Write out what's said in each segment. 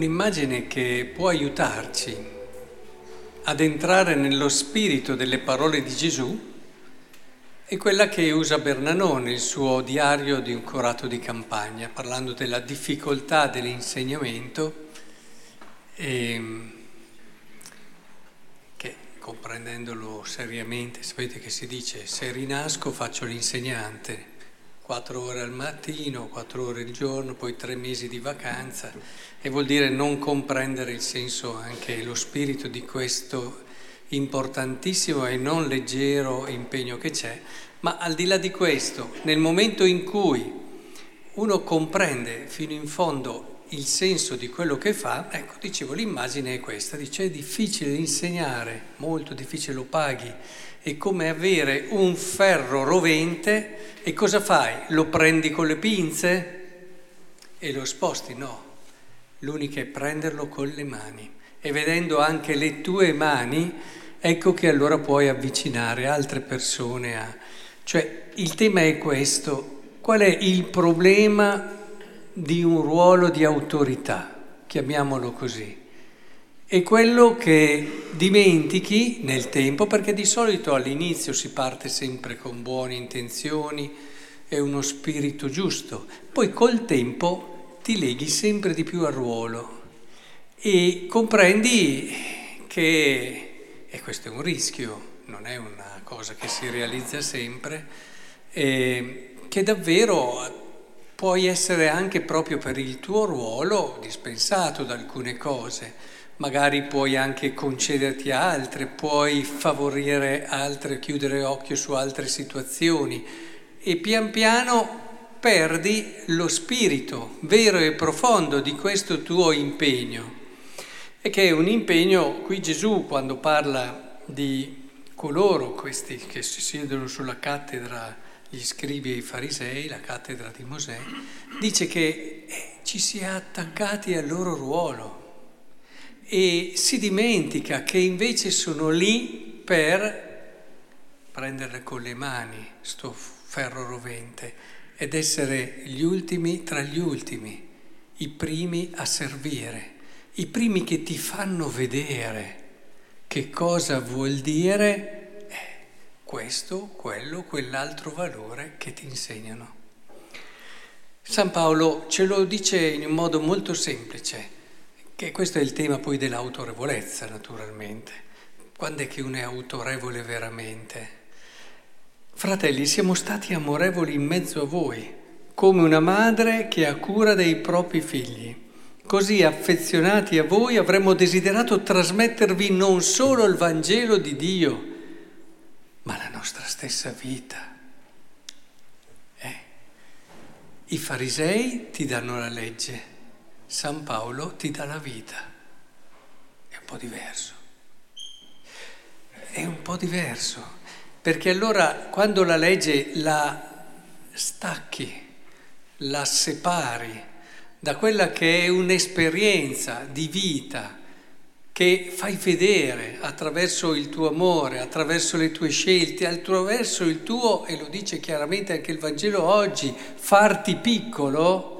Un'immagine che può aiutarci ad entrare nello spirito delle parole di Gesù è quella che usa Bernanò nel suo diario di un curato di campagna, parlando della difficoltà dell'insegnamento, e, che comprendendolo seriamente, sapete che si dice se rinasco faccio l'insegnante, quattro ore al mattino, quattro ore al giorno, poi tre mesi di vacanza, e vuol dire non comprendere il senso, anche lo spirito di questo importantissimo e non leggero impegno che c'è, ma al di là di questo, nel momento in cui uno comprende fino in fondo il senso di quello che fa, ecco, dicevo, l'immagine è questa, dice è difficile insegnare, molto difficile lo paghi, è come avere un ferro rovente e cosa fai? Lo prendi con le pinze e lo sposti? No, l'unica è prenderlo con le mani e vedendo anche le tue mani ecco che allora puoi avvicinare altre persone a... Cioè il tema è questo, qual è il problema di un ruolo di autorità, chiamiamolo così? È quello che dimentichi nel tempo, perché di solito all'inizio si parte sempre con buone intenzioni e uno spirito giusto, poi col tempo ti leghi sempre di più al ruolo e comprendi che e questo è un rischio, non è una cosa che si realizza sempre, eh, che davvero puoi essere anche proprio per il tuo ruolo dispensato da alcune cose, magari puoi anche concederti altre, puoi favorire altre, chiudere occhio su altre situazioni. E pian piano perdi lo spirito vero e profondo di questo tuo impegno. E che è un impegno, qui Gesù quando parla di coloro, questi che si siedono sulla cattedra, gli scribi e i farisei, la cattedra di Mosè, dice che eh, ci si è attaccati al loro ruolo e si dimentica che invece sono lì per prendere con le mani sto ferro rovente ed essere gli ultimi tra gli ultimi, i primi a servire i primi che ti fanno vedere che cosa vuol dire eh, questo, quello, quell'altro valore che ti insegnano. San Paolo ce lo dice in un modo molto semplice, che questo è il tema poi dell'autorevolezza naturalmente. Quando è che uno è autorevole veramente? Fratelli, siamo stati amorevoli in mezzo a voi, come una madre che ha cura dei propri figli. Così affezionati a voi avremmo desiderato trasmettervi non solo il Vangelo di Dio, ma la nostra stessa vita. Eh? I farisei ti danno la legge, San Paolo ti dà la vita. È un po' diverso. È un po' diverso, perché allora quando la legge la stacchi, la separi, da quella che è un'esperienza di vita che fai vedere attraverso il tuo amore, attraverso le tue scelte, attraverso il tuo, e lo dice chiaramente anche il Vangelo oggi, farti piccolo,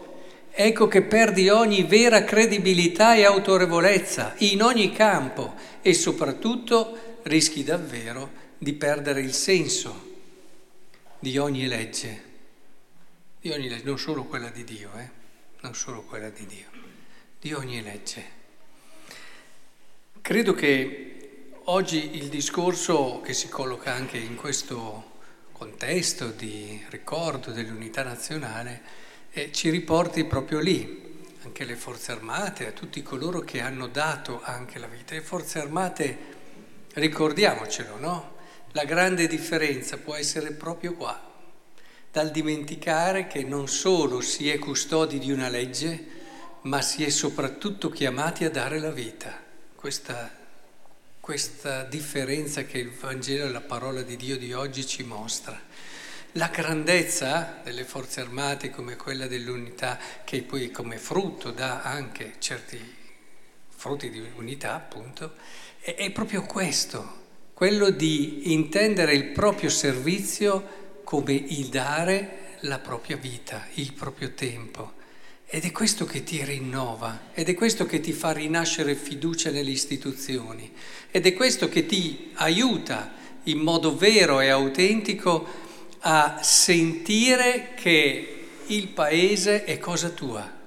ecco che perdi ogni vera credibilità e autorevolezza in ogni campo e soprattutto rischi davvero di perdere il senso di ogni legge, di ogni legge, non solo quella di Dio, eh non solo quella di Dio, di ogni legge. Credo che oggi il discorso che si colloca anche in questo contesto di ricordo dell'unità nazionale eh, ci riporti proprio lì, anche le forze armate, a tutti coloro che hanno dato anche la vita. Le forze armate, ricordiamocelo, no? La grande differenza può essere proprio qua, dal dimenticare che non solo si è custodi di una legge, ma si è soprattutto chiamati a dare la vita. Questa, questa differenza che il Vangelo e la parola di Dio di oggi ci mostra. La grandezza delle forze armate come quella dell'unità, che poi come frutto dà anche certi frutti di unità, appunto, è, è proprio questo, quello di intendere il proprio servizio come il dare la propria vita, il proprio tempo. Ed è questo che ti rinnova, ed è questo che ti fa rinascere fiducia nelle istituzioni, ed è questo che ti aiuta in modo vero e autentico a sentire che il paese è cosa tua.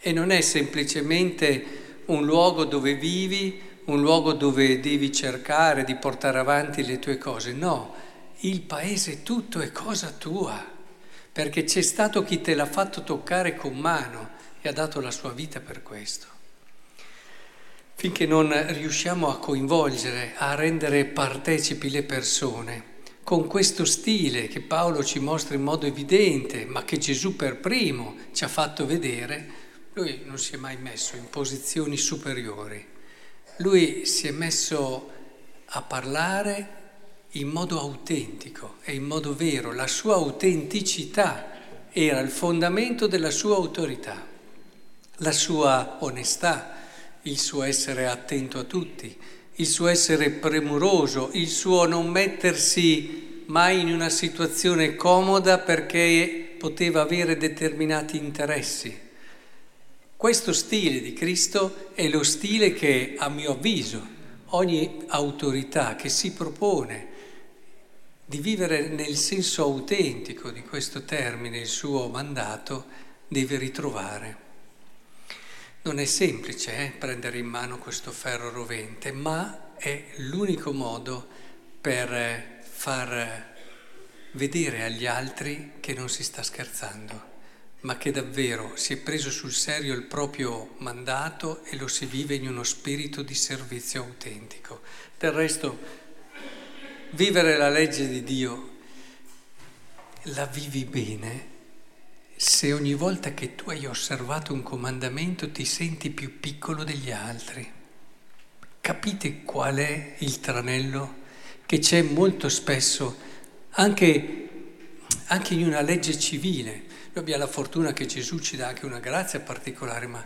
E non è semplicemente un luogo dove vivi, un luogo dove devi cercare di portare avanti le tue cose, no, il paese tutto è cosa tua. Perché c'è stato chi te l'ha fatto toccare con mano e ha dato la sua vita per questo. Finché non riusciamo a coinvolgere, a rendere partecipi le persone, con questo stile che Paolo ci mostra in modo evidente, ma che Gesù per primo ci ha fatto vedere, lui non si è mai messo in posizioni superiori. Lui si è messo a parlare in modo autentico e in modo vero. La sua autenticità era il fondamento della sua autorità, la sua onestà, il suo essere attento a tutti, il suo essere premuroso, il suo non mettersi mai in una situazione comoda perché poteva avere determinati interessi. Questo stile di Cristo è lo stile che, a mio avviso, ogni autorità che si propone di vivere nel senso autentico di questo termine il suo mandato, deve ritrovare. Non è semplice eh, prendere in mano questo ferro rovente, ma è l'unico modo per far vedere agli altri che non si sta scherzando, ma che davvero si è preso sul serio il proprio mandato e lo si vive in uno spirito di servizio autentico. Del resto vivere la legge di Dio la vivi bene se ogni volta che tu hai osservato un comandamento ti senti più piccolo degli altri. Capite qual è il tranello che c'è molto spesso anche, anche in una legge civile? Noi abbiamo la fortuna che Gesù ci dà anche una grazia particolare, ma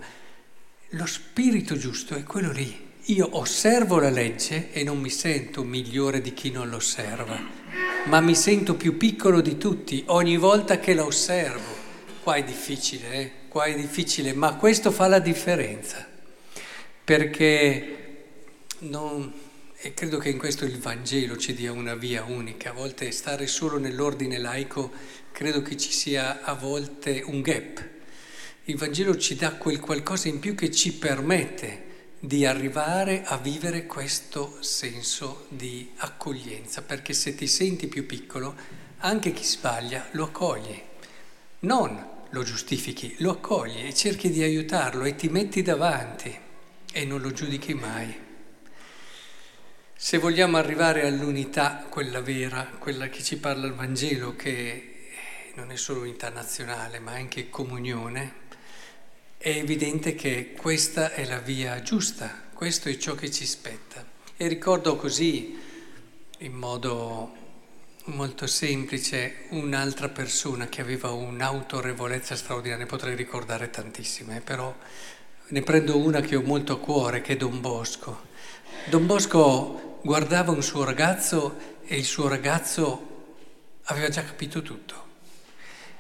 lo spirito giusto è quello lì io osservo la legge e non mi sento migliore di chi non l'osserva, ma mi sento più piccolo di tutti ogni volta che la osservo. Qua è difficile, eh? qua è difficile, ma questo fa la differenza, perché non, e credo che in questo il Vangelo ci dia una via unica, a volte stare solo nell'ordine laico, credo che ci sia a volte un gap. Il Vangelo ci dà quel qualcosa in più che ci permette di arrivare a vivere questo senso di accoglienza, perché se ti senti più piccolo, anche chi sbaglia lo accogli, non lo giustifichi, lo accogli e cerchi di aiutarlo e ti metti davanti e non lo giudichi mai. Se vogliamo arrivare all'unità, quella vera, quella che ci parla il Vangelo, che non è solo unità nazionale, ma anche comunione, è evidente che questa è la via giusta, questo è ciò che ci spetta. E ricordo così, in modo molto semplice, un'altra persona che aveva un'autorevolezza straordinaria, ne potrei ricordare tantissime, però ne prendo una che ho molto a cuore, che è Don Bosco. Don Bosco guardava un suo ragazzo e il suo ragazzo aveva già capito tutto.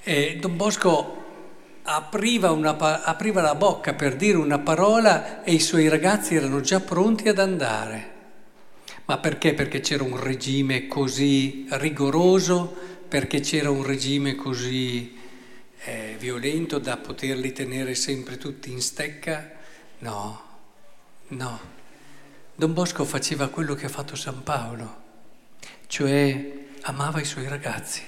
E Don Bosco apriva, una, apriva la bocca per dire una parola e i suoi ragazzi erano già pronti ad andare. Ma perché? Perché c'era un regime così rigoroso, perché c'era un regime così eh, violento da poterli tenere sempre tutti in stecca? No, no. Don Bosco faceva quello che ha fatto San Paolo, cioè amava i suoi ragazzi.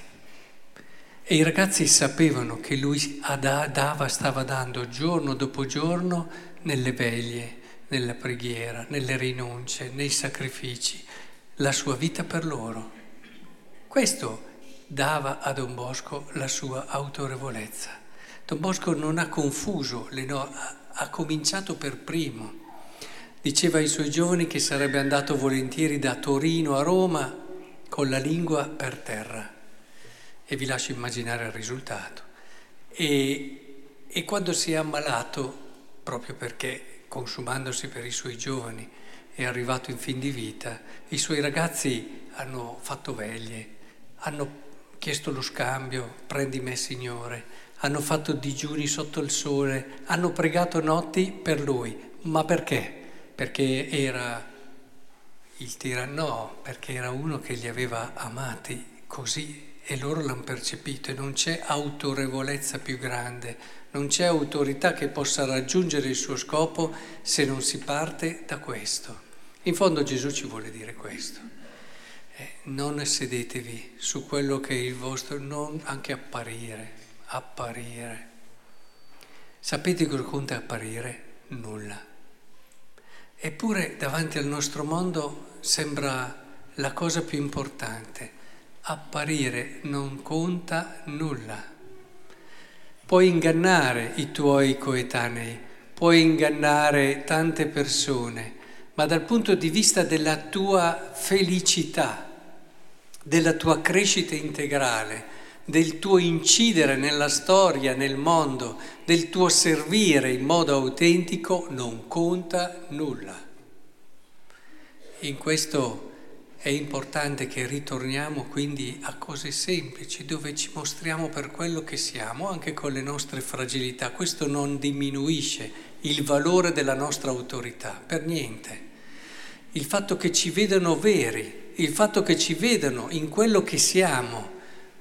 E i ragazzi sapevano che lui dava, stava dando giorno dopo giorno nelle veglie, nella preghiera, nelle rinunce, nei sacrifici, la sua vita per loro. Questo dava a Don Bosco la sua autorevolezza. Don Bosco non ha confuso, no- ha cominciato per primo. Diceva ai suoi giovani che sarebbe andato volentieri da Torino a Roma con la lingua per terra e vi lascio immaginare il risultato. E, e quando si è ammalato, proprio perché consumandosi per i suoi giovani è arrivato in fin di vita, i suoi ragazzi hanno fatto veglie, hanno chiesto lo scambio, prendi me Signore, hanno fatto digiuni sotto il sole, hanno pregato notti per lui. Ma perché? Perché era il tiranno, perché era uno che li aveva amati così e loro l'hanno percepito e non c'è autorevolezza più grande, non c'è autorità che possa raggiungere il suo scopo se non si parte da questo. In fondo Gesù ci vuole dire questo. Eh, non sedetevi su quello che è il vostro, non anche apparire, apparire. Sapete cosa conta apparire? Nulla. Eppure davanti al nostro mondo sembra la cosa più importante apparire non conta nulla. Puoi ingannare i tuoi coetanei, puoi ingannare tante persone, ma dal punto di vista della tua felicità, della tua crescita integrale, del tuo incidere nella storia, nel mondo, del tuo servire in modo autentico, non conta nulla. In questo è importante che ritorniamo quindi a cose semplici, dove ci mostriamo per quello che siamo, anche con le nostre fragilità. Questo non diminuisce il valore della nostra autorità, per niente. Il fatto che ci vedano veri, il fatto che ci vedano in quello che siamo,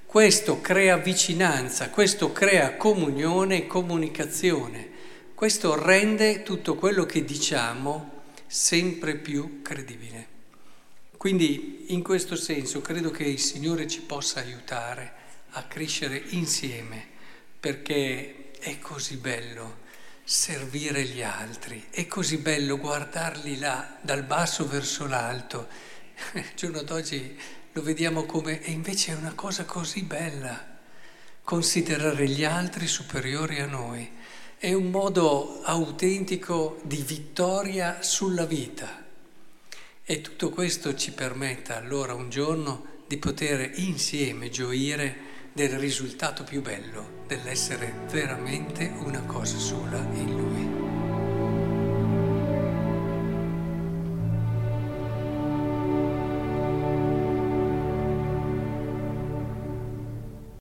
questo crea vicinanza, questo crea comunione e comunicazione. Questo rende tutto quello che diciamo sempre più credibile. Quindi in questo senso credo che il Signore ci possa aiutare a crescere insieme, perché è così bello servire gli altri, è così bello guardarli là dal basso verso l'alto. Il giorno d'oggi lo vediamo come, e invece è una cosa così bella, considerare gli altri superiori a noi. È un modo autentico di vittoria sulla vita. E tutto questo ci permetta allora un giorno di poter insieme gioire del risultato più bello, dell'essere veramente una cosa sola in Lui.